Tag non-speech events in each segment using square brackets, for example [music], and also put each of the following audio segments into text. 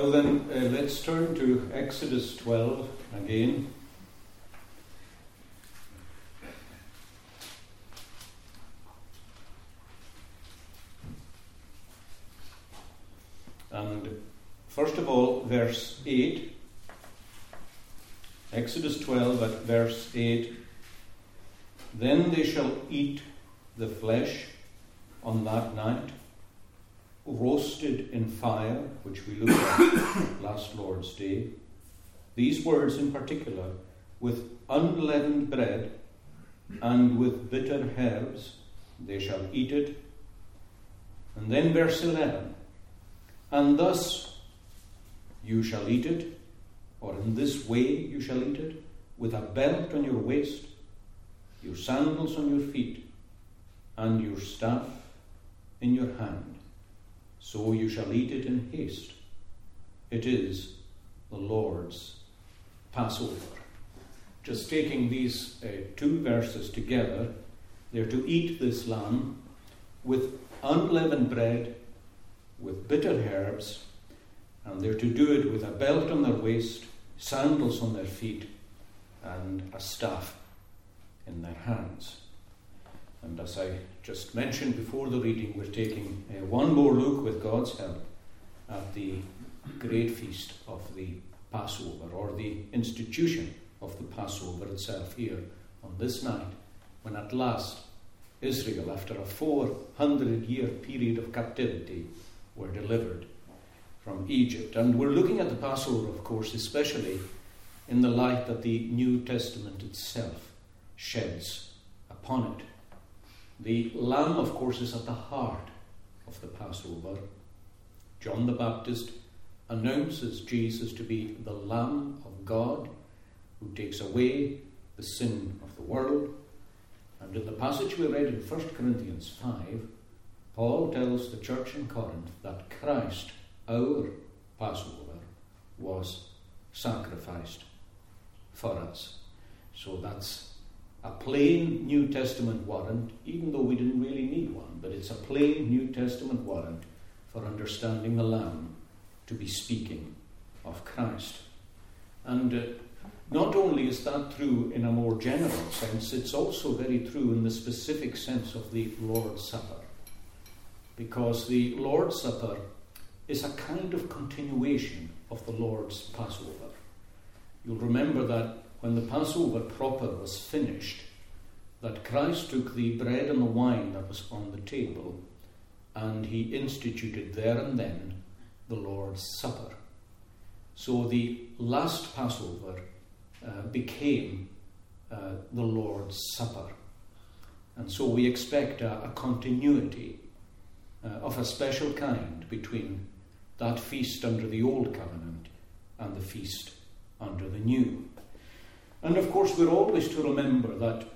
Well, then, uh, let's turn to Exodus 12 again. And first of all, verse 8. Exodus 12 at verse 8. Then they shall eat the flesh on that night, roasted in fire, which we looked at [coughs] last Lord's Day. These words in particular, with unleavened bread and with bitter herbs, they shall eat it. And then verse 11 And thus you shall eat it, or in this way you shall eat it, with a belt on your waist, your sandals on your feet, and your staff in your hand. So you shall eat it in haste. It is the Lord's Passover. Just taking these uh, two verses together, they're to eat this lamb with unleavened bread, with bitter herbs, and they're to do it with a belt on their waist, sandals on their feet, and a staff in their hands. And as I just mentioned before the reading, we're taking uh, one more look with God's help at the great feast of the Passover, or the institution of the Passover itself here on this night, when at last Israel, after a 400 year period of captivity, were delivered from Egypt. And we're looking at the Passover, of course, especially in the light that the New Testament itself sheds upon it. The Lamb, of course, is at the heart of the Passover. John the Baptist announces Jesus to be the Lamb of God who takes away the sin of the world. And in the passage we read in 1 Corinthians 5, Paul tells the church in Corinth that Christ, our Passover, was sacrificed for us. So that's a plain New Testament warrant, even though we didn't really need one, but it's a plain New Testament warrant for understanding the Lamb to be speaking of Christ. And uh, not only is that true in a more general sense, it's also very true in the specific sense of the Lord's Supper. Because the Lord's Supper is a kind of continuation of the Lord's Passover. You'll remember that when the Passover proper was finished, that Christ took the bread and the wine that was on the table and he instituted there and then the Lord's Supper. So the last Passover uh, became uh, the Lord's Supper. And so we expect a, a continuity uh, of a special kind between that feast under the Old Covenant and the feast under the New. And of course, we're always to remember that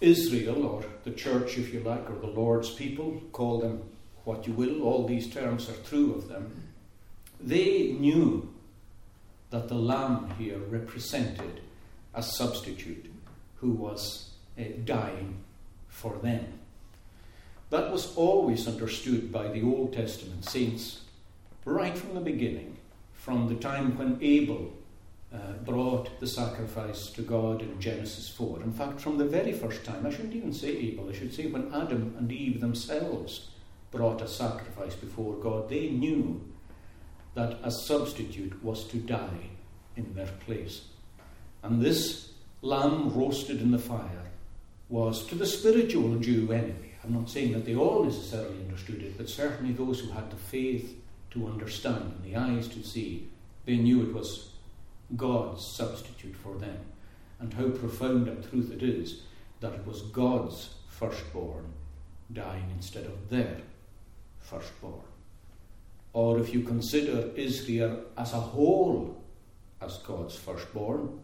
Israel, or the church, if you like, or the Lord's people, call them what you will, all these terms are true of them. They knew that the Lamb here represented a substitute who was uh, dying for them. That was always understood by the Old Testament saints right from the beginning, from the time when Abel uh, brought the sacrifice to God in Genesis 4. In fact, from the very first time, I shouldn't even say Abel, I should say when Adam and Eve themselves brought a sacrifice before God, they knew that a substitute was to die in their place. And this lamb roasted in the fire was to the spiritual Jew anyway. I'm not saying that they all necessarily understood it, but certainly those who had the faith to understand and the eyes to see, they knew it was God's substitute for them. And how profound a truth it is that it was God's firstborn dying instead of their firstborn. Or if you consider Israel as a whole as God's firstborn,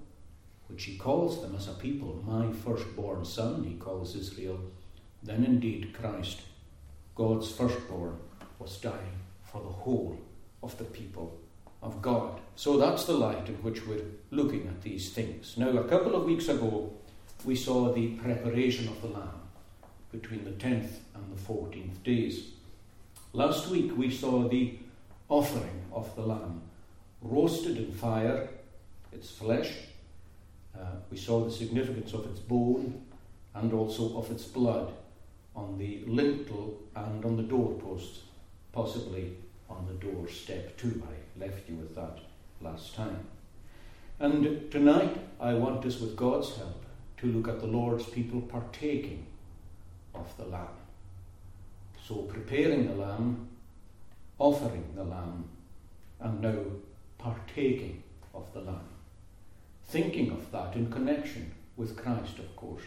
which he calls them as a people, my firstborn son, he calls Israel, then indeed Christ, God's firstborn, was dying for the whole of the people of God. So that's the light in which we're looking at these things. Now, a couple of weeks ago, we saw the preparation of the Lamb between the 10th and the 14th days. Last week, we saw the offering of the Lamb roasted in fire, its flesh. Uh, we saw the significance of its bone and also of its blood on the lintel and on the doorpost, possibly on the doorstep too. I left you with that last time. And tonight I want us, with God's help, to look at the Lord's people partaking of the Lamb. So preparing the Lamb, offering the Lamb, and now partaking of the Lamb. Thinking of that in connection with Christ, of course,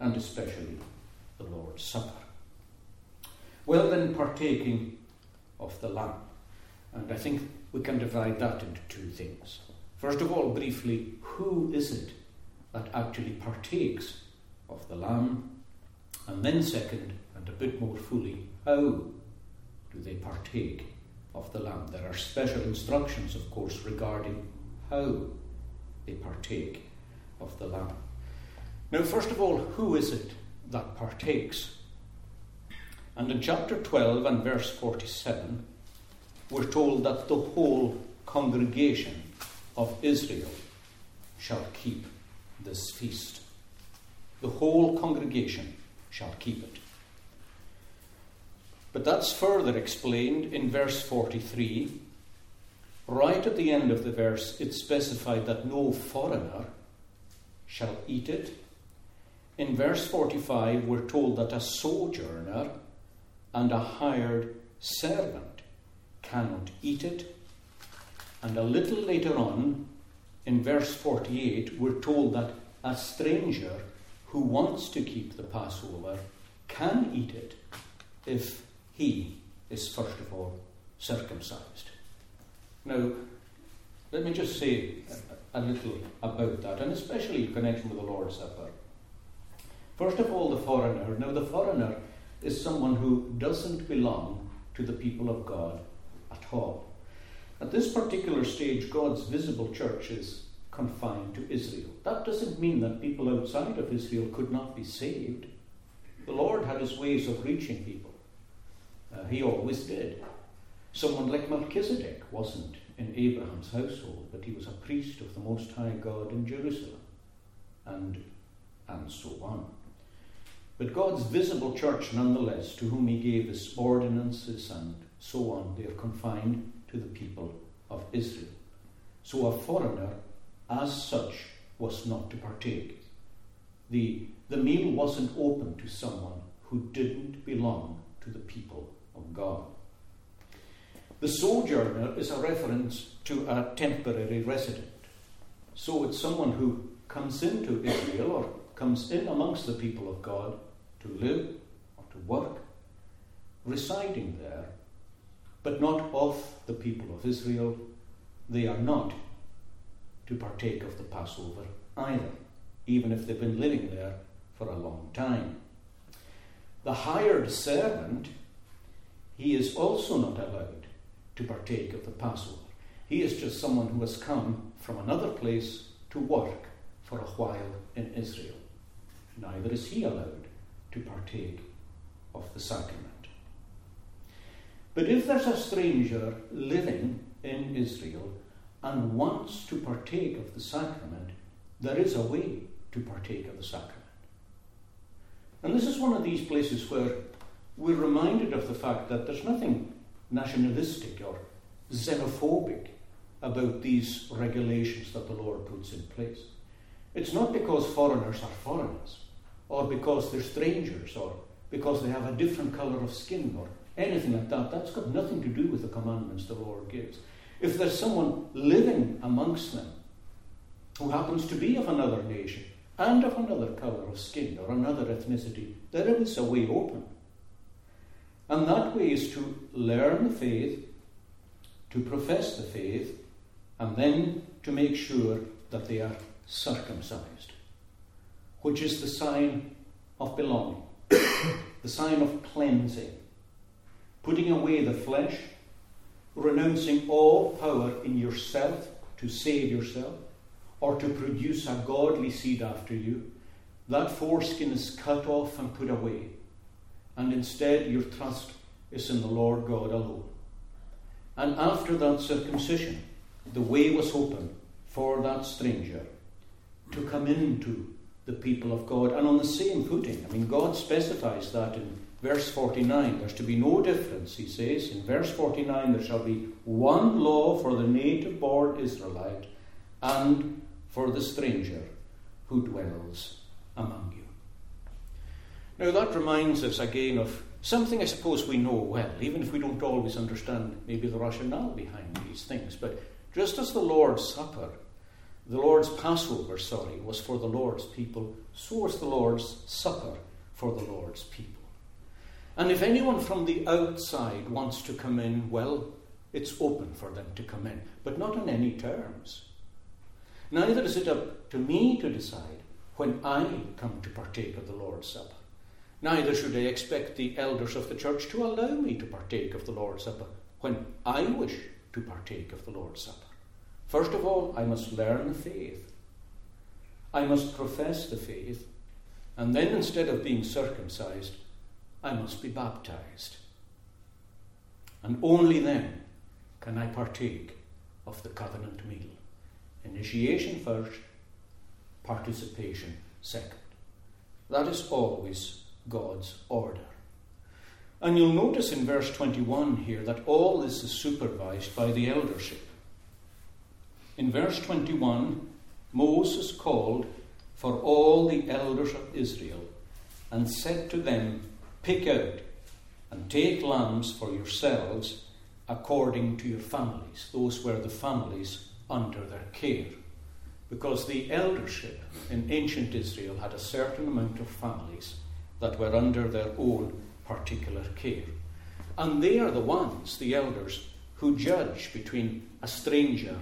and especially the Lord's Supper. Well, then, partaking of the Lamb. And I think we can divide that into two things. First of all, briefly, who is it that actually partakes of the Lamb? And then, second, and a bit more fully, how do they partake of the Lamb? There are special instructions, of course, regarding how they partake of the Lamb. Now, first of all, who is it that partakes? And in chapter 12 and verse 47, we're told that the whole congregation of Israel shall keep this feast. The whole congregation shall keep it. But that's further explained in verse 43. Right at the end of the verse, it's specified that no foreigner shall eat it. In verse 45, we're told that a sojourner and a hired servant cannot eat it. And a little later on, in verse 48, we're told that a stranger who wants to keep the Passover can eat it if he is first of all circumcised. Now, let me just say a, little about that, and especially in connection with the Lord's Supper. First of all, the foreigner. Now, the foreigner is someone who doesn't belong to the people of God at this particular stage, God's visible church is confined to Israel. That doesn't mean that people outside of Israel could not be saved. The Lord had his ways of reaching people. Uh, he always did. Someone like Melchizedek wasn't in Abraham's household, but he was a priest of the Most High God in Jerusalem, and, and so on. But God's visible church, nonetheless, to whom he gave his ordinances and so on, they are confined to the people of Israel. So a foreigner, as such, was not to partake. The, the meal wasn't open to someone who didn't belong to the people of God. The sojourner is a reference to a temporary resident. So it's someone who comes into Israel or comes in amongst the people of God to live or to work, residing there, but not of the people of Israel. They are not to partake of the Passover either, even if they've been living there for a long time. The hired servant, he is also not allowed to partake of the Passover. He is just someone who has come from another place to work for a while in Israel. Neither is he allowed to partake of the sacrament. But if there's a stranger living in Israel and wants to partake of the sacrament, there is a way to partake of the sacrament. And this is one of these places where we're reminded of the fact that there's nothing nationalistic or xenophobic about these regulations that the Lord puts in place. It's not because foreigners are foreigners, or because they're strangers, or because they have a different colour of skin, or anything like that. That's got nothing to do with the commandments the Lord gives. If there's someone living amongst them who happens to be of another nation and of another colour of skin or another ethnicity, there is a way open. And that way is to learn the faith, to profess the faith, and then to make sure that they are circumcised, which is the sign of belonging, [coughs] the sign of cleansing, putting away the flesh, renouncing all power in yourself to save yourself or to produce a godly seed after you. That foreskin is cut off and put away, and instead your trust is in the Lord God alone. And after that circumcision, the way was open for that stranger to come into the people of God and on the same footing. I mean, God specifies that in verse 49. There's to be no difference, he says. In verse 49, there shall be one law for the native born Israelite and for the stranger who dwells among you. Now, that reminds us again of something I suppose we know well, even if we don't always understand maybe the rationale behind these things. But just as the Lord's Supper, the Lord's Passover, sorry, was for the Lord's people, so was the Lord's Supper for the Lord's people. And if anyone from the outside wants to come in, well, it's open for them to come in, but not on any terms. Neither is it up to me to decide when I come to partake of the Lord's Supper. Neither should I expect the elders of the church to allow me to partake of the Lord's Supper when I wish to partake of the Lord's Supper. First of all, I must learn the faith. I must profess the faith. And then, instead of being circumcised, I must be baptized. And only then can I partake of the covenant meal. Initiation first, participation second. That is always God's order. And you'll notice in verse 21 here that all this is supervised by the eldership. In verse 21, Moses called for all the elders of Israel and said to them, Pick out and take lambs for yourselves according to your families. Those were the families under their care. Because the eldership in ancient Israel had a certain amount of families that were under their own particular care. And they are the ones, the elders, who judge between a stranger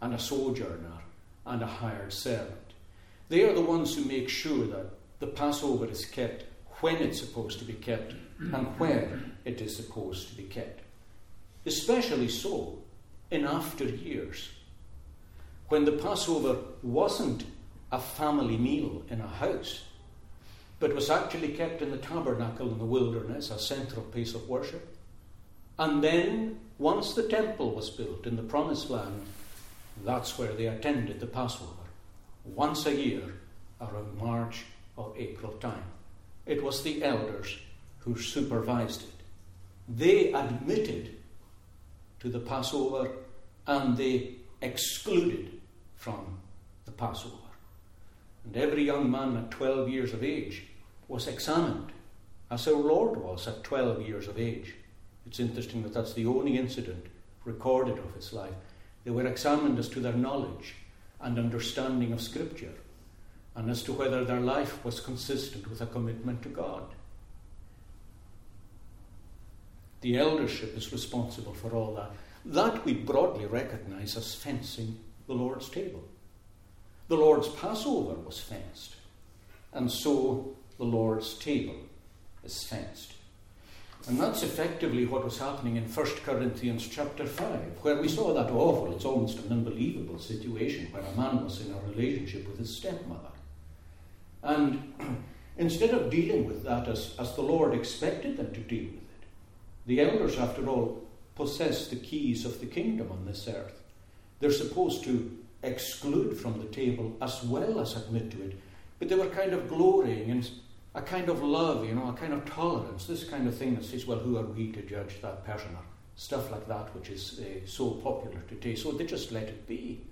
and a sojourner and a hired servant. They are the ones who make sure that the Passover is kept when it's supposed to be kept and where it is supposed to be kept. Especially so in after years, when the Passover wasn't a family meal in a house, but was actually kept in the tabernacle in the wilderness, a central place of worship. And then, once the temple was built in the promised land, that's where they attended the Passover, once a year around March or April time. It was the elders who supervised it. They admitted to the Passover and they excluded from the Passover. And every young man at 12 years of age was examined, as our Lord was at 12 years of age. It's interesting that that's the only incident recorded of his life. They were examined as to their knowledge and understanding of Scripture and as to whether their life was consistent with a commitment to God. The eldership is responsible for all that. That we broadly recognize as fencing the Lord's table. The Lord's Passover was fenced, and so the Lord's table is fenced. And that's effectively what was happening in 1 Corinthians chapter 5, where we saw that awful, it's almost an unbelievable situation where a man was in a relationship with his stepmother. And [clears throat] instead of dealing with that as, as the Lord expected them to deal with it, the elders, after all, possess the keys of the kingdom on this earth. They're supposed to exclude from the table as well as admit to it, but they were kind of glorying in a kind of love, you know, a kind of tolerance, this kind of thing that says, well, who are we to judge that person or stuff like that, which is uh, so popular today. So they just let it be.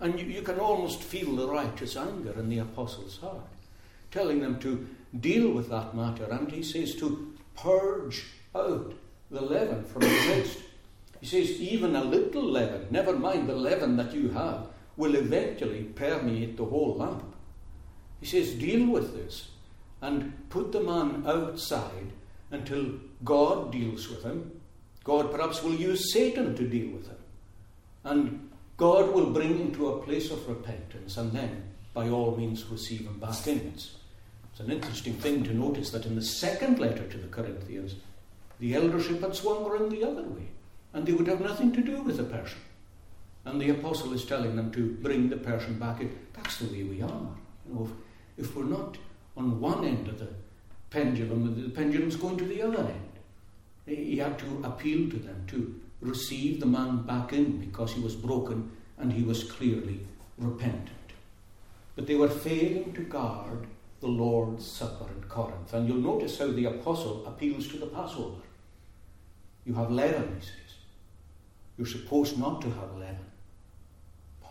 And you, you can almost feel the righteous anger in the apostle's heart, telling them to deal with that matter. And he says to purge out the leaven from the midst. He says, even a little leaven, never mind the leaven that you have, will eventually permeate the whole lump. He says, deal with this and put the man outside until God deals with him. God perhaps will use Satan to deal with him. And God will bring him to a place of repentance and then, by all means, receive him back in. It's, an interesting thing to notice that in the second letter to the Corinthians, the eldership had swung around the other way, and they would have nothing to do with the person. And the apostle is telling them to bring the person back in. That's the way we are. You know, if, if we're not on one end of the pendulum, the pendulum's going to the other end. He had to appeal to them to receive the man back in because he was broken and he was clearly repentant. But they were failing to guard the Lord's Supper in Corinth. And you'll notice how the apostle appeals to the Passover. You have leaven, he says. You're supposed not to have leaven.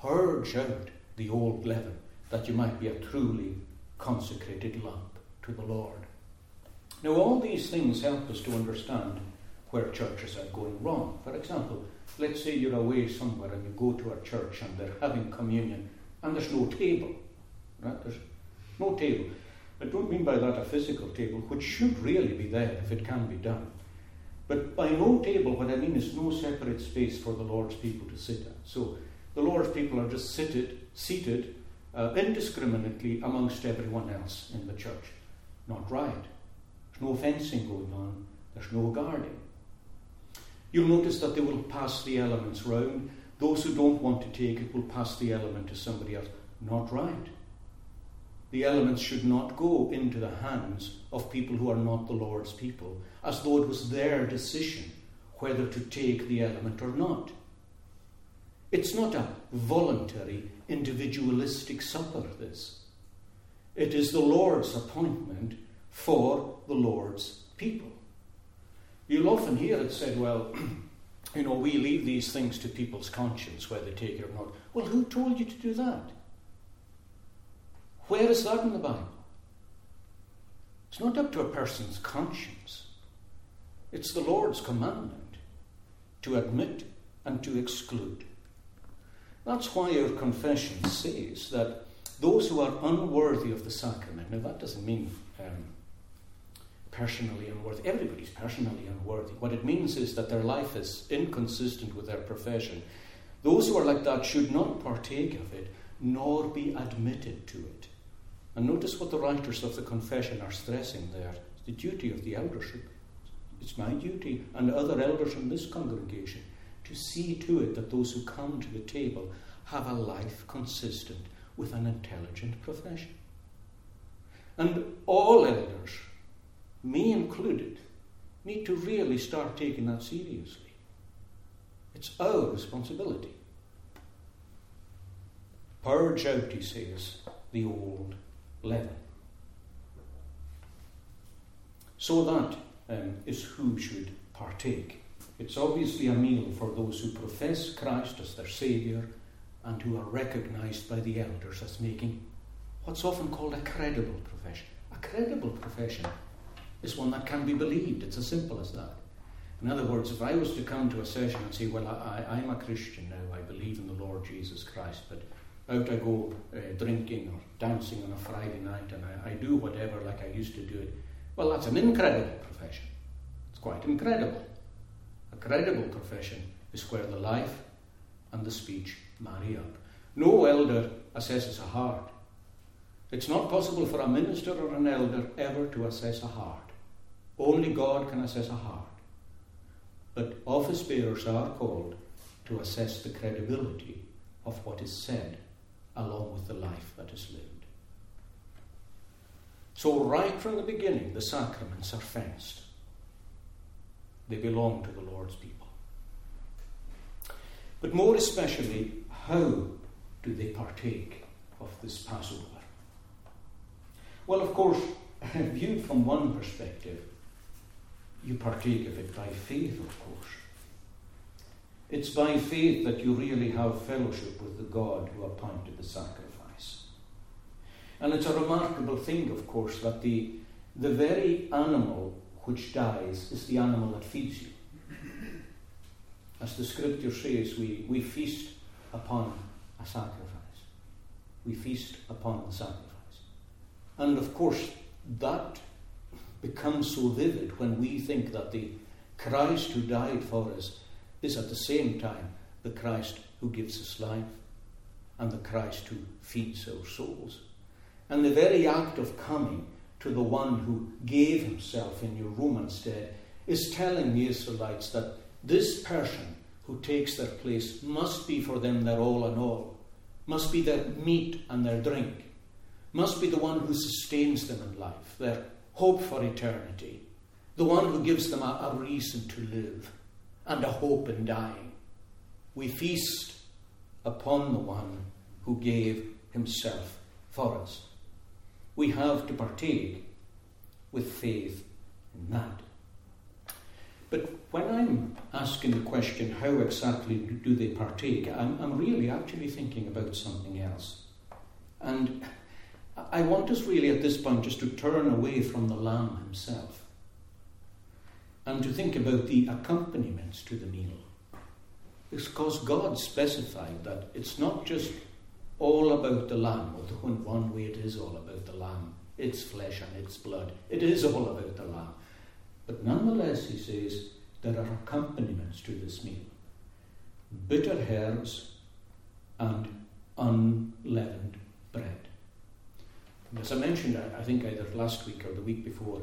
Purge out the old leaven that you might be a truly consecrated lump to the Lord. Now, all these things help us to understand where churches are going wrong. For example, let's say you're away somewhere and you go to a church and they're having communion and there's no table. Right? There's no table. I don't mean by that a physical table, which should really be there if it can be done. But by no table, what I mean is no separate space for the Lord's people to sit at. So the Lord's people are just seated, seated uh, indiscriminately amongst everyone else in the church. Not right. There's no fencing going on, there's no guarding. You'll notice that they will pass the elements round. Those who don't want to take it will pass the element to somebody else. Not right. The elements should not go into the hands of people who are not the Lord's people, as though it was their decision whether to take the element or not. It's not a voluntary, individualistic supper, this. It is the Lord's appointment for the Lord's people. You'll often hear it said, well, [clears throat] you know, we leave these things to people's conscience, whether they take it or not. Well, who told you to do that? Where is that in the Bible? It's not up to a person's conscience. It's the Lord's commandment to admit and to exclude. That's why our confession says that those who are unworthy of the sacrament, now that doesn't mean um, personally unworthy, everybody's personally unworthy. What it means is that their life is inconsistent with their profession. Those who are like that should not partake of it, nor be admitted to it. And notice what the writers of the confession are stressing there the duty of the eldership. It's my duty and other elders in this congregation to see to it that those who come to the table have a life consistent with an intelligent profession. And all elders, me included, need to really start taking that seriously. It's our responsibility. Purge out, he says, the old leaven. So that um, is who should partake. It's obviously a meal for those who profess Christ as their Saviour and who are recognized by the elders as making what's often called a credible profession. A credible profession is one that can be believed. It's as simple as that. In other words, if I was to come to a session and say, Well, I, I'm a Christian now, I believe in the Lord Jesus Christ, but out I go uh, drinking or dancing on a Friday night and I, I do whatever like I used to do it, well, that's an incredible profession. It's quite incredible. A credible profession is where the life and the speech marry up. No elder assesses a heart. It's not possible for a minister or an elder ever to assess a heart. Only God can assess a heart. But office bearers are called to assess the credibility of what is said along with the life that is lived. So, right from the beginning, the sacraments are fenced. They belong to the Lord's people. But more especially, how do they partake of this Passover? Well, of course, [laughs] viewed from one perspective, you partake of it by faith, of course. It's by faith that you really have fellowship with the God who appointed the sacrifice. And it's a remarkable thing, of course, that the, the very animal which dies is the animal that feeds you. As the scripture says, we, we feast upon a sacrifice. We feast upon the sacrifice. And of course, that becomes so vivid when we think that the Christ who died for us is at the same time the Christ who gives us life and the Christ who feeds our souls. And the very act of coming to the one who gave himself in your room stead is telling the Israelites that this person who takes their place must be for them their all and all, must be their meat and their drink, must be the one who sustains them in life, their hope for eternity, the one who gives them a, a reason to live and a hope in dying. We feast upon the one who gave himself for us. We have to partake with faith in that. But when I'm asking the question, how exactly do they partake, I'm, I'm really actually thinking about something else. And I want us really at this point just to turn away from the Lamb himself and to think about the accompaniments to the meal. Because God specified that it's not just all about the lamb, although in one way it is all about the lamb, its flesh and its blood. It is all about the lamb. But nonetheless, he says, there are accompaniments to this meal bitter herbs and unleavened bread. And as I mentioned, I think either last week or the week before,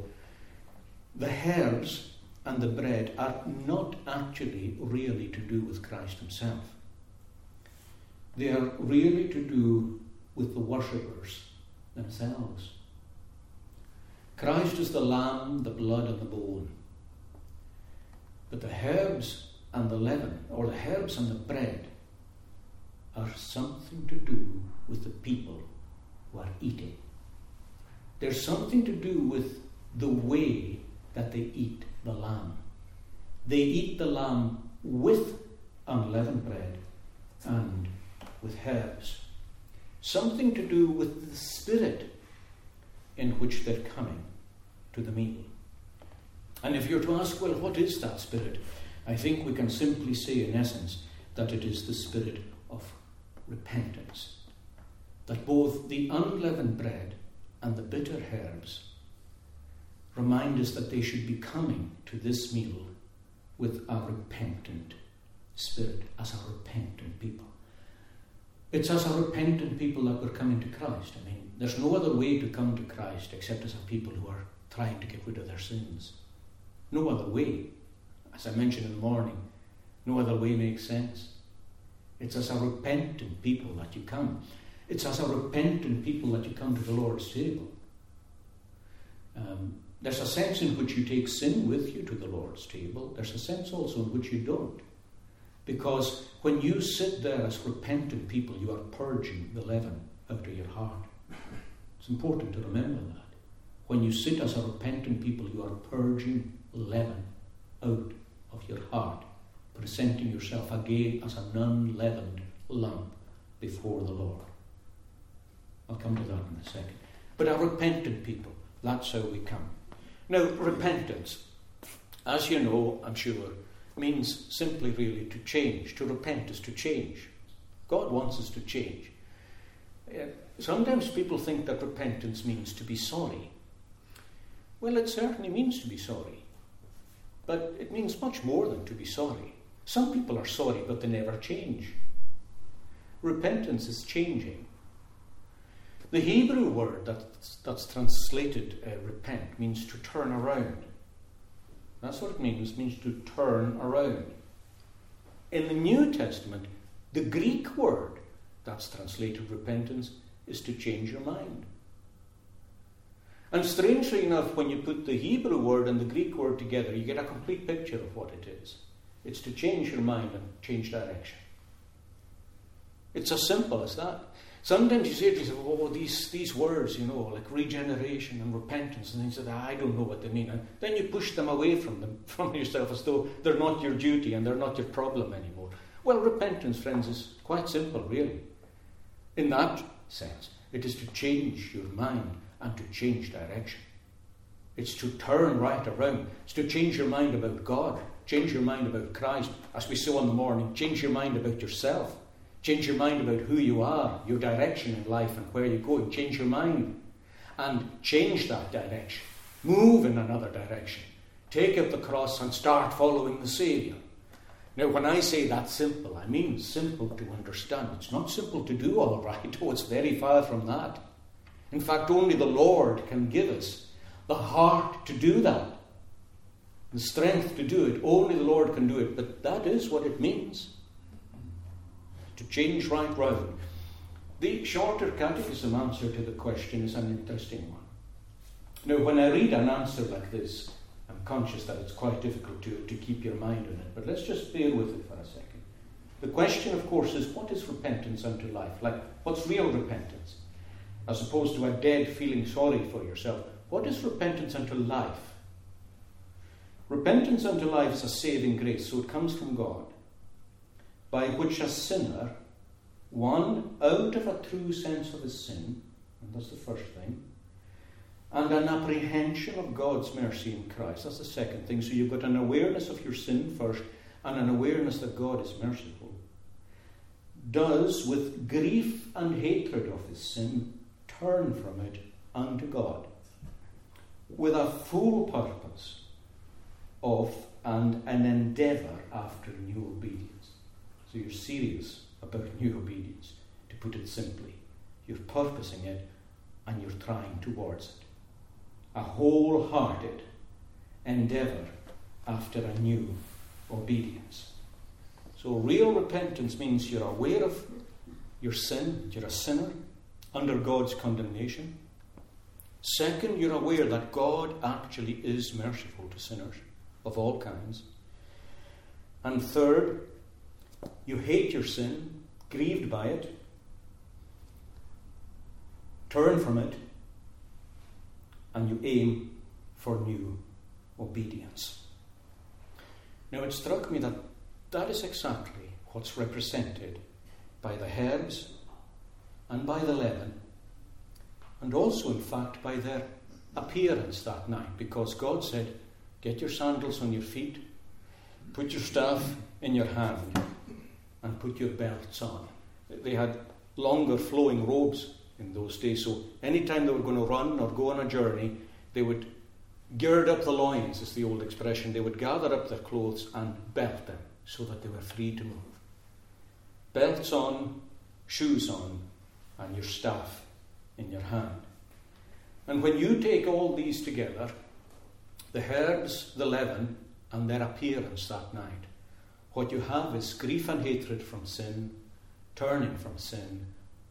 the herbs and the bread are not actually really to do with Christ Himself. They are really to do with the worshippers themselves. Christ is the lamb, the blood, and the bone. But the herbs and the leaven, or the herbs and the bread, are something to do with the people who are eating. There's something to do with the way that they eat the lamb. They eat the lamb with unleavened bread and with herbs. Something to do with the spirit in which they're coming to the meal. And if you're to ask, well, what is that spirit? I think we can simply say, in essence, that it is the spirit of repentance. That both the unleavened bread and the bitter herbs remind us that they should be coming to this meal with a repentant spirit, as a repentant people. It's as a repentant people that we're coming to Christ. I mean, there's no other way to come to Christ except as a people who are trying to get rid of their sins. No other way. As I mentioned in the morning, no other way makes sense. It's as a repentant people that you come. It's as a repentant people that you come to the Lord's table. Um, there's a sense in which you take sin with you to the Lord's table. There's a sense also in which you don't. Because when you sit there as repentant people, you are purging the leaven out of your heart. It's important to remember that. When you sit as a repentant people, you are purging leaven out of your heart, presenting yourself again as an unleavened lump before the Lord. I'll come to that in a second. But a repentant people, that's how we come. Now, repentance, as you know, I'm sure, means simply really to change. To repent is to change. God wants us to change. Sometimes people think that repentance means to be sorry. Well, it certainly means to be sorry. But it means much more than to be sorry. Some people are sorry, but they never change. Repentance is changing. The Hebrew word that's, that's translated uh, repent means to turn around. That's what it means, it means to turn around. In the New Testament, the Greek word that's translated repentance is to change your mind. And strangely enough, when you put the Hebrew word and the Greek word together, you get a complete picture of what it is. It's to change your mind and change direction. It's as simple as that. Sometimes you say to yourself, oh, these, these words, you know, like regeneration and repentance, and you say, I don't know what they mean. And then you push them away from them, [laughs] from yourself as though they're not your duty and they're not your problem anymore. Well, repentance, friends, is quite simple, really. In that sense, it is to change your mind and to change direction. It's to turn right around. It's to change your mind about God, change your mind about Christ, as we saw in the morning, change your mind about yourself Change your mind about who you are, your direction in life, and where you're going. Change your mind and change that direction. Move in another direction. Take up the cross and start following the Saviour. Now, when I say that's simple, I mean simple to understand. It's not simple to do, all right. [laughs] Oh, it's very far from that. In fact, only the Lord can give us the heart to do that, the strength to do it. Only the Lord can do it. But that is what it means change right round. The shorter catechism answer to the question is an interesting one. Now, when I read an answer like this, I'm conscious that it's quite difficult to, to keep your mind on it, but let's just bear with it for a second. The question, of course, is what is repentance unto life? Like, what's real repentance? As opposed to a dead feeling sorry for yourself. What is repentance unto life? Repentance unto life is a saving grace, so it comes from God, by which a sinner, one, out of a true sense of his sin, and that's the first thing, and an apprehension of God's mercy in Christ. That's the second thing. So you've got an awareness of your sin first, and an awareness that God is merciful. Does, with grief and hatred of his sin, turn from it unto God, with a full purpose of and an endeavour after new obedience. So you're serious about new obedience, to put it simply. You're purposing it and you're trying towards it a wholehearted endeavour after a new obedience. So, real repentance means you're aware of your sin, you're a sinner under God's condemnation. Second, you're aware that God actually is merciful to sinners of all kinds. And third, you hate your sin, grieved by it, turn from it, and you aim for new obedience. Now, it struck me that that is exactly what's represented by the herbs and by the leaven, and also, in fact, by their appearance that night, because God said, Get your sandals on your feet, put your staff in your hand, and put your belts on. They had longer flowing robes in those days. So anytime they were going to run or go on a journey, they would gird up the loins, is the old expression. They would gather up their clothes and belt them so that they were free to move. Belts on, shoes on, and your staff in your hand. And when you take all these together, the herbs, the leaven, and their appearance that night, what you have is grief and hatred from sin, turning from sin,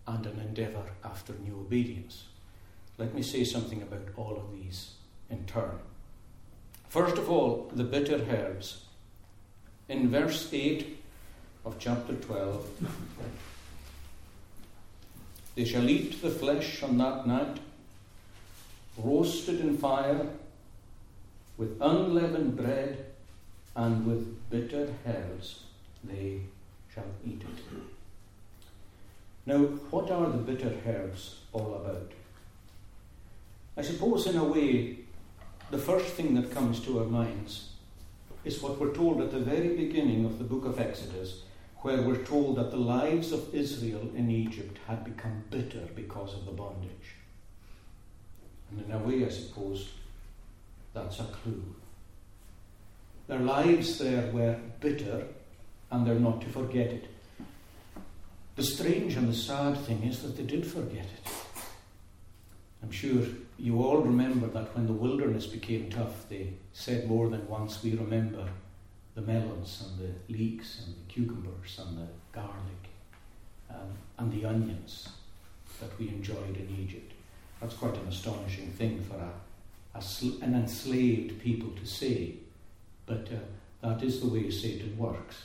and an endeavour after new obedience. Let me say something about all of these in turn. First of all, the bitter herbs. In verse 8 of chapter 12, they shall eat the flesh on that night, roasted in fire, with unleavened bread, and with bitter herbs they shall eat it. Now, what are the bitter herbs all about? I suppose, in a way, the first thing that comes to our minds is what we're told at the very beginning of the book of Exodus, where we're told that the lives of Israel in Egypt had become bitter because of the bondage. And in a way, I suppose, that's a clue. Their lives there were bitter, and they're not to forget it. The strange and the sad thing is that they did forget it. I'm sure you all remember that when the wilderness became tough, they said more than once, We remember the melons and the leeks and the cucumbers and the garlic um, and the onions that we enjoyed in Egypt. That's quite an astonishing thing for a, a sl- an enslaved people to say, but uh, that is the way Satan works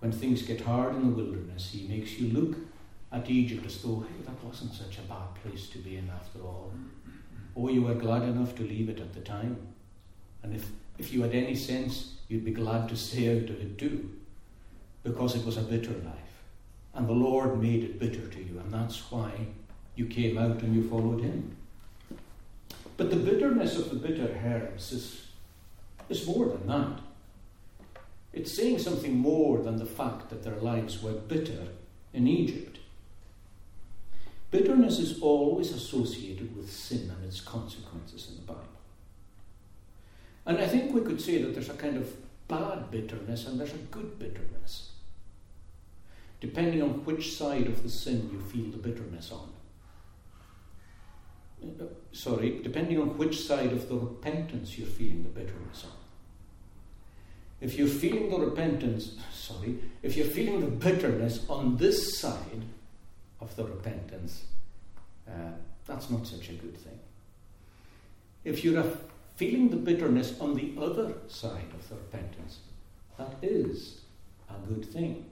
when things get hard in the wilderness, he makes you look at Egypt as though, hey, that wasn't such a bad place to be in after all. Or you were glad enough to leave it at the time. And if, if you had any sense, you'd be glad to stay out of it too, because it was a bitter life. And the Lord made it bitter to you, and that's why you came out and you followed Him. But the bitterness of the bitter herbs is, is more than that. It's saying something more than the fact that their lives were bitter in Egypt. Bitterness is always associated with sin and its consequences in the Bible. And I think we could say that there's a kind of bad bitterness and there's a good bitterness, depending on which side of the sin you feel the bitterness on. Uh, sorry, depending on which side of the repentance you're feeling the bitterness on. If you're feeling the repentance, [laughs] sorry, if you're feeling the bitterness on this side of the repentance, uh, that's not such a good thing. If you're feeling the bitterness on the other side of the repentance, that is a good thing.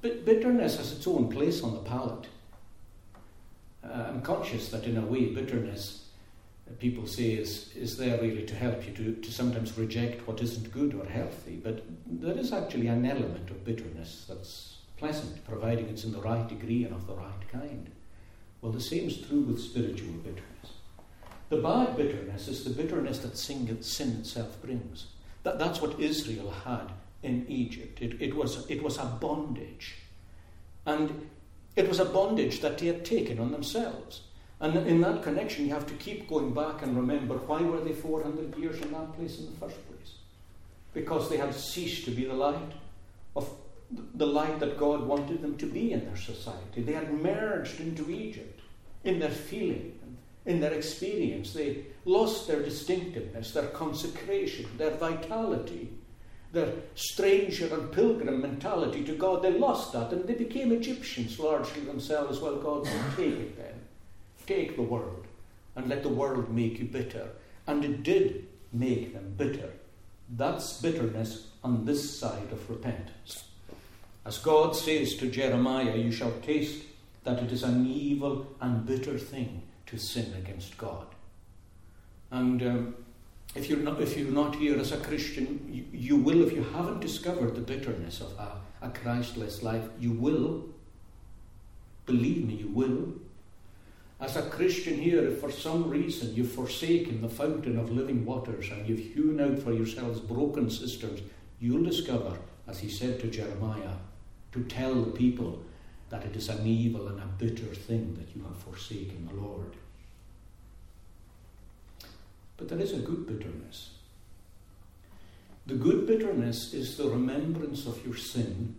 bitterness has its own place on the palate. Uh, I'm conscious that, in a way, bitterness, uh, people say, is, is there really to help you to, to sometimes reject what isn't good or healthy. But there is actually an element of bitterness that's pleasant, providing it's in the right degree and of the right kind. Well, the same is true with spiritual bitterness. The bad bitterness is the bitterness that sin, sin itself brings. That, that's what Israel had in Egypt. It, it, was, it was a bondage. And it was a bondage that they had taken on themselves. And in that connection, you have to keep going back and remember why were they 400 years in that place in the first place? Because they had ceased to be the light of the light that God wanted them to be in their society. They had merged into Egypt in their feeling, in their experience. They lost their distinctiveness, their consecration, their vitality their stranger and pilgrim mentality to God, they lost that and they became Egyptians largely themselves. Well, God said, Take it then. Take the world and let the world make you bitter. And it did make them bitter. That's bitterness on this side of repentance. As God says to Jeremiah, You shall taste that it is an evil and bitter thing to sin against God. And um, if you're not, if you're not here as a Christian, you, you will, if you haven't discovered the bitterness of a, a Christless life, you will. Believe me, you will. As a Christian here, if for some reason you've forsaken the fountain of living waters and you've hewn out for yourselves broken cisterns, you'll discover, as he said to Jeremiah, to tell the people that it is an evil and a bitter thing that you have forsaken the Lord. But there is a good bitterness. The good bitterness is the remembrance of your sin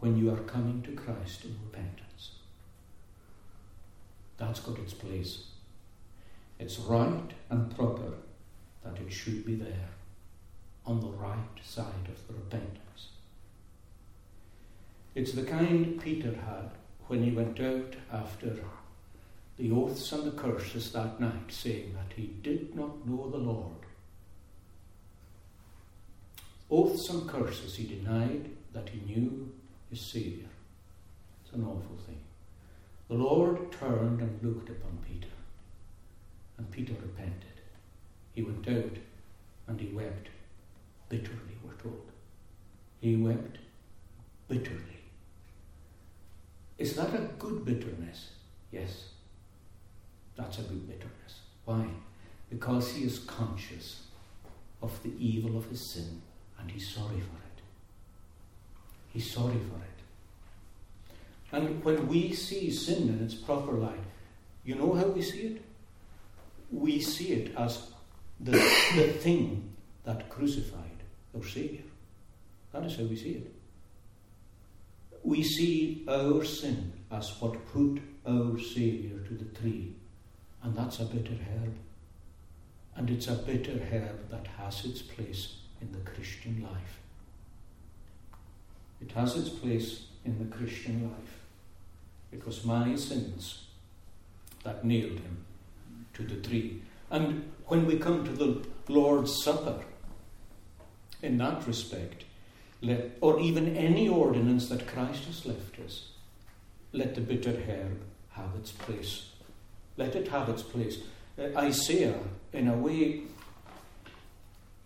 when you are coming to Christ in repentance. That's got its place. It's right and proper that it should be there on the right side of the repentance. It's the kind Peter had when he went out after the oaths and the curses that night, saying that he did not know the Lord. Oaths and curses, he denied that he knew his Saviour. It's an awful thing. The Lord turned and looked upon Peter, and Peter repented. He went out and he wept bitterly, we're told. He wept bitterly. Is that a good bitterness? Yes. That's a good bitterness. Why? Because he is conscious of the evil of his sin and he's sorry for it. He's sorry for it. And when we see sin in its proper light, you know how we see it? We see it as the, the thing that crucified our Saviour. That is how we see it. We see our sin as what put our Saviour to the tree and that's a bitter herb. And it's a bitter herb that has its place in the Christian life. It has its place in the Christian life. It was my sins that nailed him to the tree. And when we come to the Lord's Supper, in that respect, let, or even any ordinance that Christ has left us, let the bitter herb have its place let it have its place. Uh, Isaiah, in a way,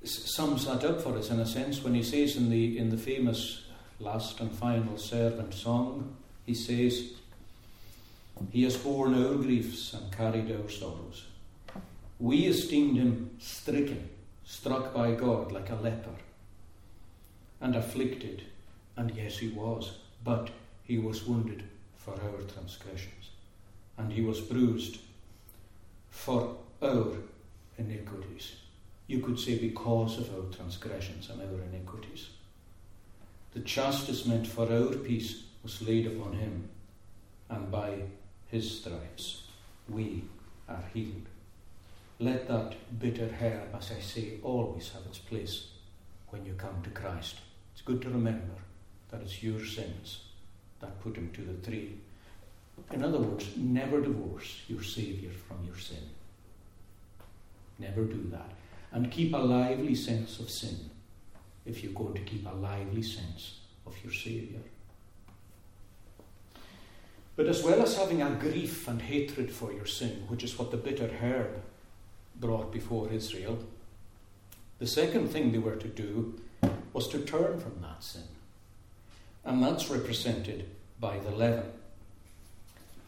sums that up for us in a sense when he says in the, in the famous last and final servant song, he says, He has borne our griefs and carried our sorrows. We esteemed him stricken, struck by God like a leper, and afflicted, and yes, he was, but he was wounded for our transgressions and he was bruised for our iniquities. You could say because of our transgressions and our iniquities. The chastisement for our peace was laid upon him, and by his stripes we are healed. Let that bitter herb, as I say, always have its place when you come to Christ. It's good to remember that it's your sins that put him to the tree in other words, never divorce your Saviour from your sin. Never do that. And keep a lively sense of sin if you're going to keep a lively sense of your Saviour. But as well as having a grief and hatred for your sin, which is what the bitter herb brought before Israel, the second thing they were to do was to turn from that sin. And that's represented by the leaven.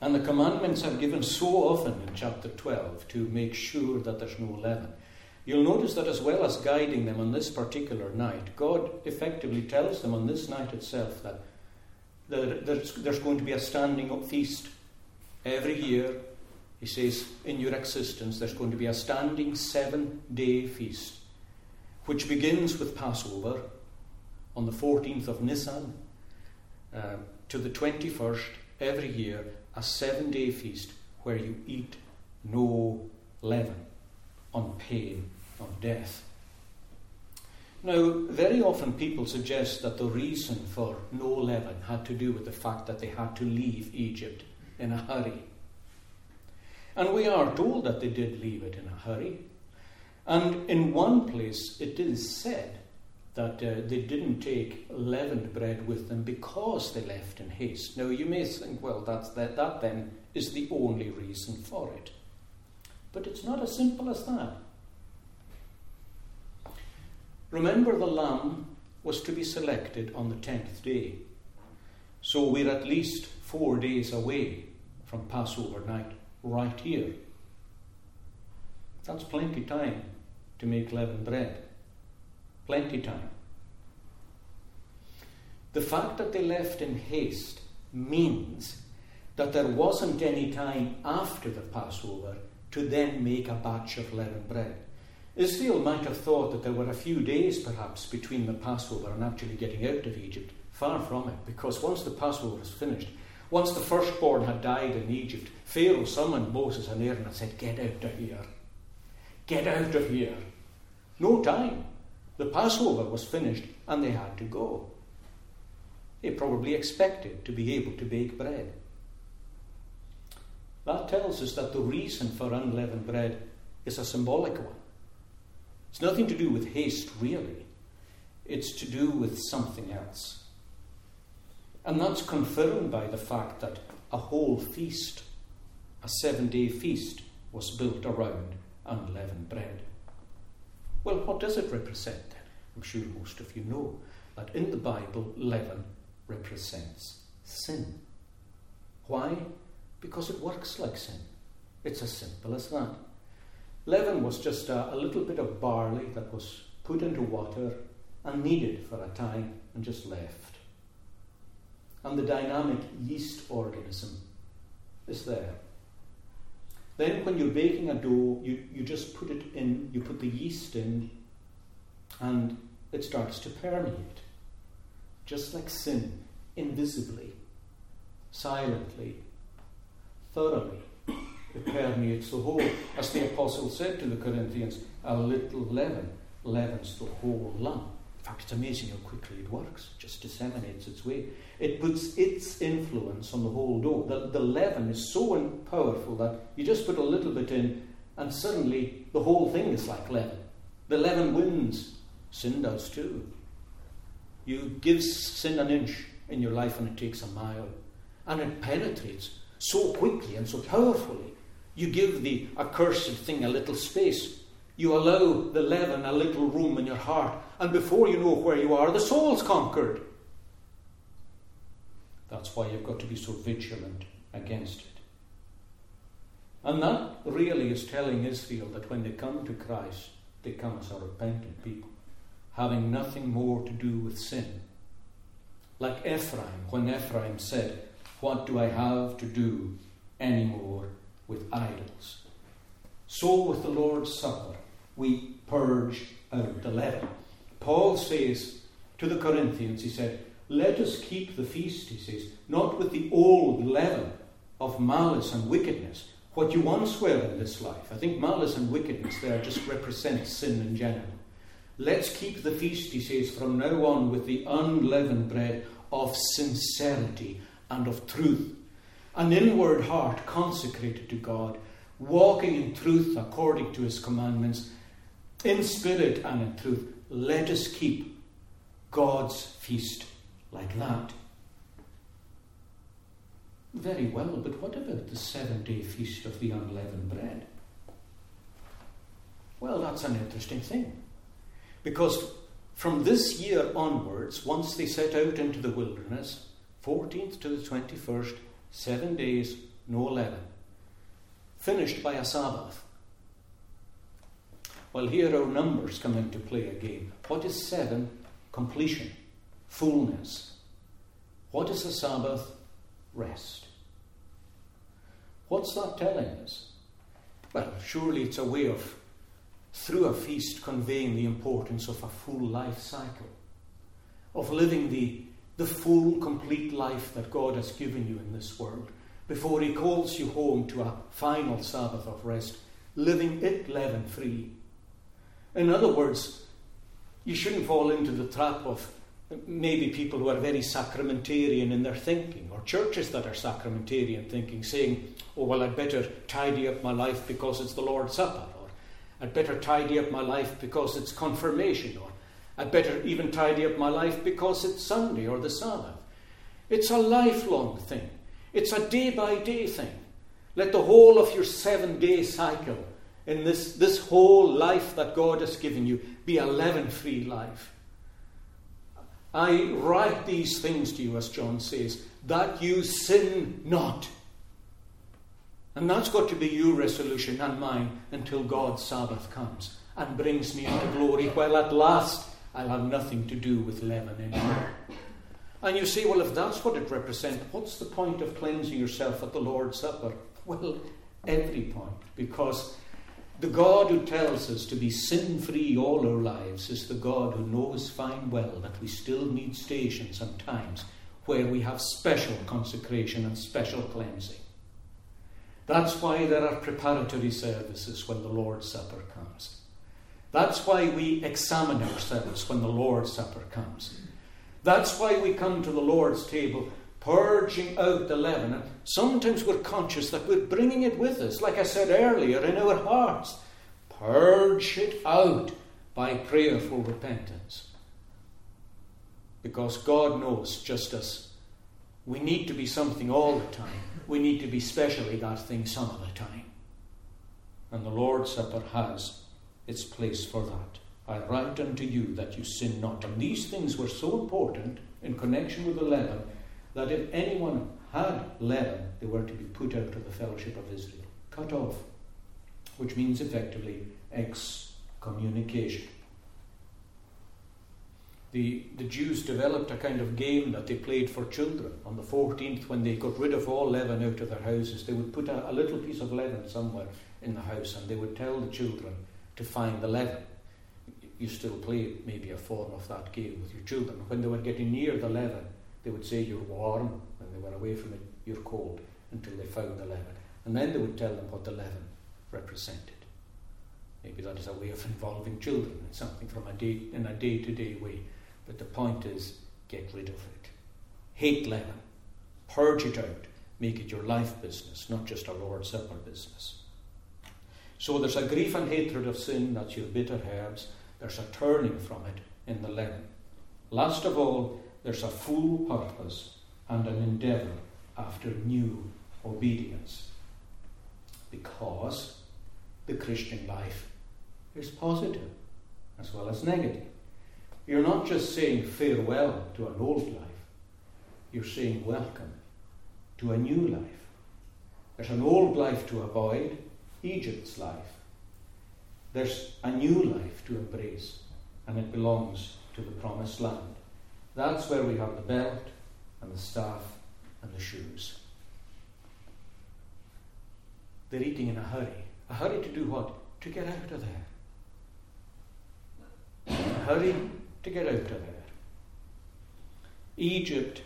And the commandments are given so often in chapter 12 to make sure that there's no leaven. You'll notice that as well as guiding them on this particular night, God effectively tells them on this night itself that there's, there's going to be a standing up feast every year. He says, in your existence, there's going to be a standing seven day feast, which begins with Passover on the 14th of Nisan uh, to the 21st every year, a seven day feast where you eat no leaven on pain of death. Now, very often people suggest that the reason for no leaven had to do with the fact that they had to leave Egypt in a hurry. And we are told that they did leave it in a hurry. And in one place it is said that uh, they didn't take leavened bread with them because they left in haste. Now you may think, well, that's that, that then is the only reason for it. But it's not as simple as that. Remember, the lamb was to be selected on the tenth day. So we're at least four days away from Passover night, right here. That's plenty time to make leavened bread. Plenty time. The fact that they left in haste means that there wasn't any time after the Passover to then make a batch of leavened bread. Israel might have thought that there were a few days perhaps between the Passover and actually getting out of Egypt. Far from it, because once the Passover was finished, once the firstborn had died in Egypt, Pharaoh summoned Moses and Aaron and said, Get out of here. Get out of here. No time. The Passover was finished and they had to go. They probably expected to be able to bake bread. That tells us that the reason for unleavened bread is a symbolic one. It's nothing to do with haste, really. It's to do with something else. And that's confirmed by the fact that a whole feast, a seven day feast, was built around unleavened bread. Well, what does it represent then? I'm sure most of you know that in the Bible, leaven represents sin. Why? Because it works like sin. It's as simple as that. Leaven was just a, a little bit of barley that was put into water and kneaded for a time and just left. And the dynamic yeast organism is there. Then, when you're baking a dough, you, you just put it in, you put the yeast in, and it starts to permeate. Just like sin, invisibly, silently, thoroughly. It permeates the whole. As the apostle said to the Corinthians, a little leaven leavens the whole lump. In fact, it's amazing how quickly it works. It just disseminates its way. It puts its influence on the whole dough. The, the leaven is so powerful that you just put a little bit in, and suddenly the whole thing is like leaven. The leaven wins. Sin does too. You give sin an inch in your life, and it takes a mile, and it penetrates so quickly and so powerfully you give the accursed thing a little space. You allow the leaven a little room in your heart. And before you know where you are, the soul's conquered. That's why you've got to be so vigilant against it. And that really is telling Israel that when they come to Christ, they come as a repentant people, having nothing more to do with sin. Like Ephraim, when Ephraim said, What do I have to do anymore with idols. So with the Lord's Supper, we purge out the leaven. Paul says to the Corinthians, he said, Let us keep the feast, he says, not with the old leaven of malice and wickedness, what you once were in this life. I think malice and wickedness there just represent sin in general. Let's keep the feast, he says, from now on with the unleavened bread of sincerity and of truth an inward heart consecrated to God, walking in truth according to his commandments, in spirit and in truth. Let us keep God's feast like mm-hmm. that. Very well, but what about the seven day feast of the unleavened bread? Well, that's an interesting thing. Because from this year onwards, once they set out into the wilderness, 14th to the 21st, seven days, no leaven, finished by a Sabbath. Well, here our numbers come into play again. What is seven? Completion, fullness. What is a Sabbath? Rest. What's that telling us? Well, surely it's a way of through a feast conveying the importance of a full life cycle, of living the, the full, complete life that God has given you in this world before He calls you home to a final Sabbath of rest, living it leaven free. In other words, you shouldn't fall into the trap of maybe people who are very sacramentarian in their thinking, or churches that are sacramentarian thinking, saying, oh, well, I'd better tidy up my life because it's the Lord's Supper, or I'd better tidy up my life because it's confirmation, or I'd better even tidy up my life because it's Sunday or the Sabbath. It's a lifelong thing, it's a day by day thing. Let the whole of your seven day cycle in this, this whole life that God has given you be a leaven free life. I write these things to you, as John says, that you sin not. And that's got to be your resolution and mine until God's Sabbath comes and brings me into glory, while at last I'll have nothing to do with leaven anymore. And you say, well, if that's what it represents, what's the point of cleansing yourself at the Lord's Supper? Well, every point, because the God who tells us to be sin free all our lives is the God who knows fine well that we still need stations and times where we have special consecration and special cleansing. That's why there are preparatory services when the Lord's Supper comes. That's why we examine ourselves when the Lord's Supper comes. That's why we come to the Lord's table purging out the leaven. And sometimes we're conscious that we're bringing it with us, like I said earlier, in our hearts. Purge it out by prayerful repentance. Because God knows just as we need to be something all the time, we need to be specially that thing some of the time. And the Lord's Supper has its place for that. I write unto you that you sin not. And these things were so important in connection with the leaven that if anyone had leaven, they were to be put out of the fellowship of Israel, cut off, which means effectively excommunication the, the Jews developed a kind of game that they played for children. On the 14th, when they got rid of all leaven out of their houses, they would put a, a little piece of leaven somewhere in the house and they would tell the children to find the leaven. You still play maybe a form of that game with your children. When they were getting near the leaven, they would say, You're warm. When they were away from it, You're cold, until they found the leaven. And then they would tell them what the leaven represented. Maybe that is a way of [laughs] involving children in something from a day, in a day to day way. But the point is, get rid of it. Hate leaven. Purge it out. Make it your life business, not just a Lord's Supper business. So there's a grief and hatred of sin, that's your bitter herbs. There's a turning from it in the leaven. Last of all, there's a full purpose and an endeavour after new obedience. Because the Christian life is positive as well as negative. You're not just saying farewell to an old life, you're saying welcome to a new life. There's an old life to avoid, Egypt's life. There's a new life to embrace, and it belongs to the promised land. That's where we have the belt and the staff and the shoes. They're eating in a hurry. A hurry to do what? To get out of there. A hurry to get out of there. Egypt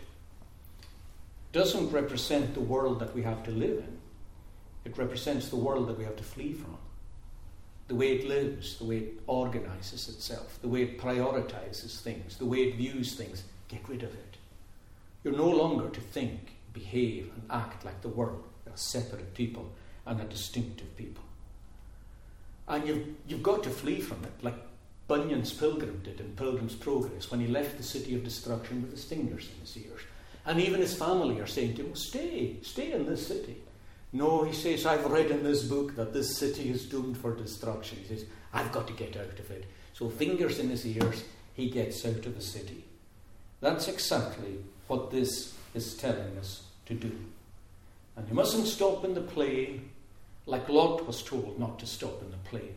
doesn't represent the world that we have to live in, it represents the world that we have to flee from. The way it lives, the way it organizes itself, the way it prioritizes things, the way it views things. Get rid of it. You're no longer to think, behave, and act like the world. You're separate people and a distinctive people. And you've, you've got to flee from it, like Bunyan's pilgrim did in Pilgrim's Progress when he left the city of destruction with the stingers in his ears. And even his family are saying to him, Stay, stay in this city. No, he says, I've read in this book that this city is doomed for destruction. He says, I've got to get out of it. So, fingers in his ears, he gets out of the city. That's exactly what this is telling us to do. And you mustn't stop in the plain like Lot was told not to stop in the plain,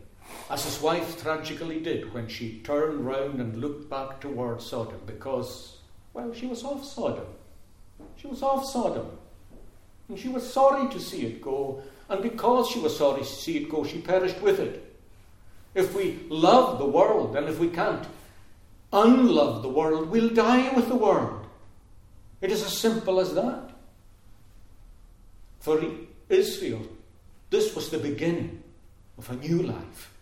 as his wife tragically did when she turned round and looked back towards Sodom because, well, she was off Sodom. She was off Sodom. And she was sorry to see it go, and because she was sorry to see it go, she perished with it. If we love the world, and if we can't unlove the world, we'll die with the world. It is as simple as that. For Israel, this was the beginning of a new life.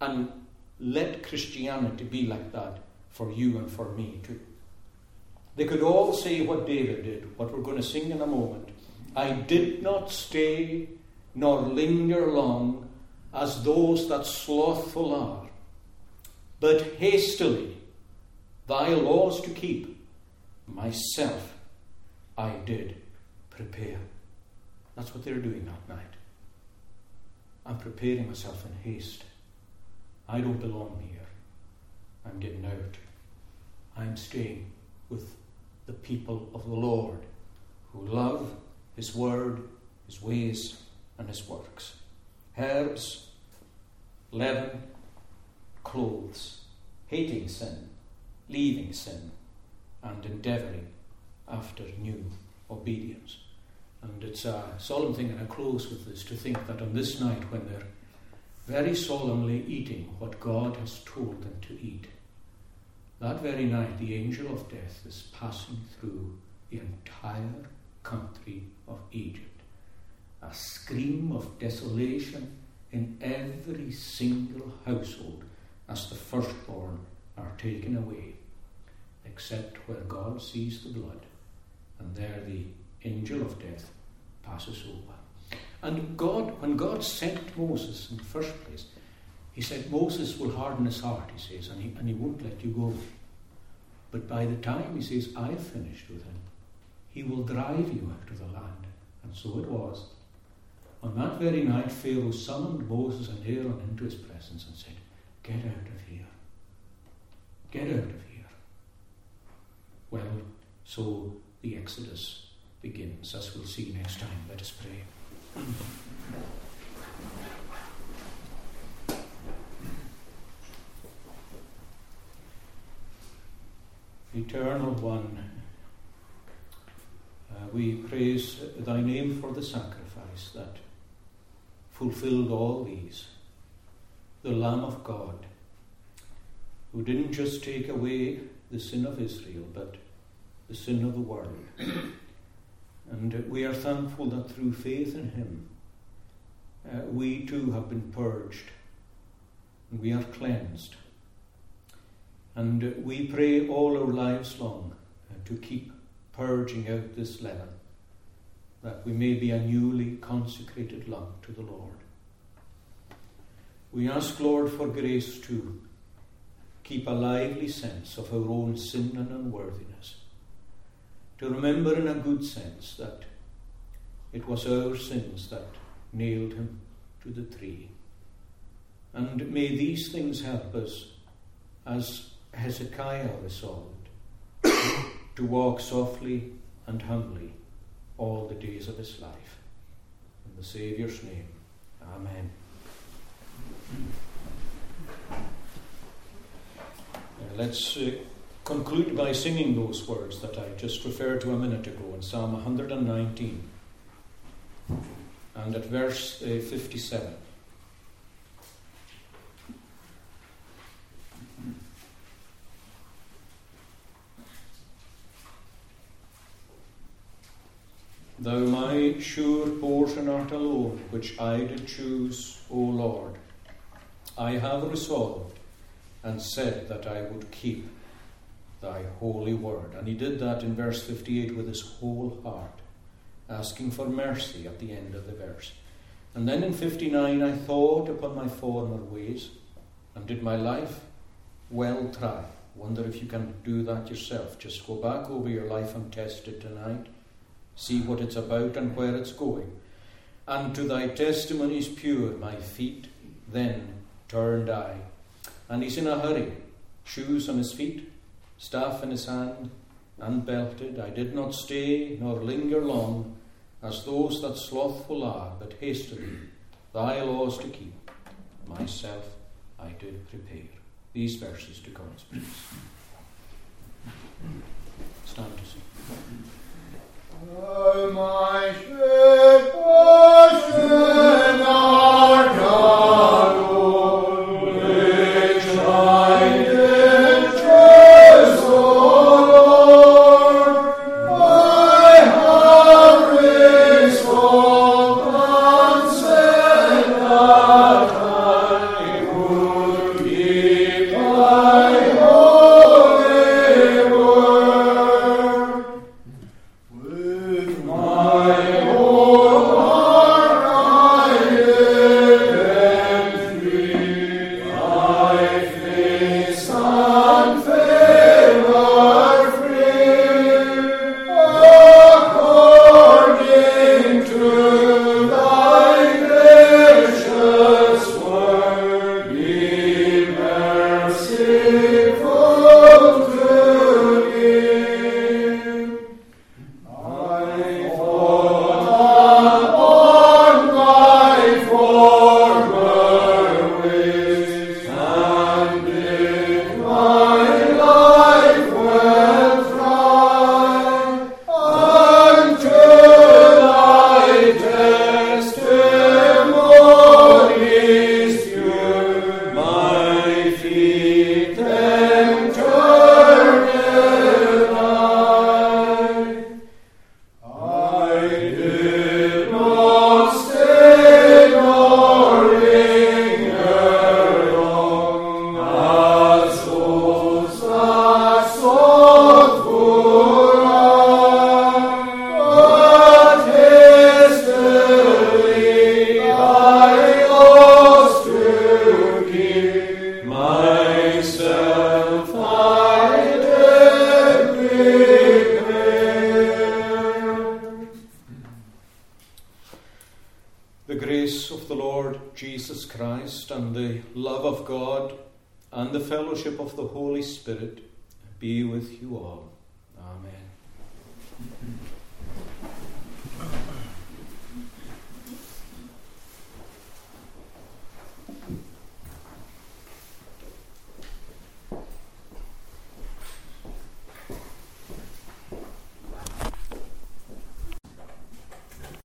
And let Christianity be like that for you and for me too. They could all say what David did, what we're going to sing in a moment. I did not stay nor linger long as those that slothful are, but hastily thy laws to keep, myself I did prepare. That's what they're doing that night. I'm preparing myself in haste. I don't belong here. I'm getting out. I'm staying with the people of the Lord who love His word, His ways, and His works. Herbs, leaven, clothes, hating sin, leaving sin, and endeavouring after new obedience. And it's a solemn thing, and I close with this to think that on this night, when they're very solemnly eating what God has told them to eat, that very night the angel of death is passing through the entire country of Egypt. A scream of desolation in every single household as the firstborn are taken away, except where God sees the blood, and there the angel of death passes over. And God, when God sent Moses in the first place, he said, Moses will harden his heart, he says, and he, and he won't let you go. But by the time he says, I've finished with him, he will drive you out of the land. And so it was. On that very night, Pharaoh summoned Moses and Aaron into his presence and said, Get out of here. Get out of here. Well, so the Exodus begins, as we'll see next time. Let us pray. Eternal One, uh, we praise Thy name for the sacrifice that fulfilled all these. The Lamb of God, who didn't just take away the sin of Israel, but the sin of the world. And we are thankful that through faith in Him, uh, we too have been purged and we are cleansed. And we pray all our lives long uh, to keep purging out this leaven, that we may be a newly consecrated lump to the Lord. We ask, Lord, for grace to keep a lively sense of our own sin and unworthiness to remember in a good sense that it was our sins that nailed him to the tree. And may these things help us, as Hezekiah resolved, to walk softly and humbly all the days of his life. In the Saviour's name, Amen. let's. Uh, conclude by singing those words that I just referred to a minute ago in Psalm 119 and at verse uh, 57. Thou my sure portion art alone, which I did choose, O Lord. I have resolved and said that I would keep thy holy word. And he did that in verse 58 with his whole heart, asking for mercy at the end of the verse. And then in 59, I thought upon my former ways and did my life well try Wonder if you can do that yourself. Just go back over your life and test it tonight. See what it's about and where it's going. And to thy testimonies pure, my feet then turned I. And he's in a hurry, shoes on his feet, staff in his hand, unbelted. I did not stay nor linger long, as those that slothful are, but hastily thy laws to keep. Myself I did prepare. These verses to God's praise. Stand to sing. Almighty, Almighty, Almighty,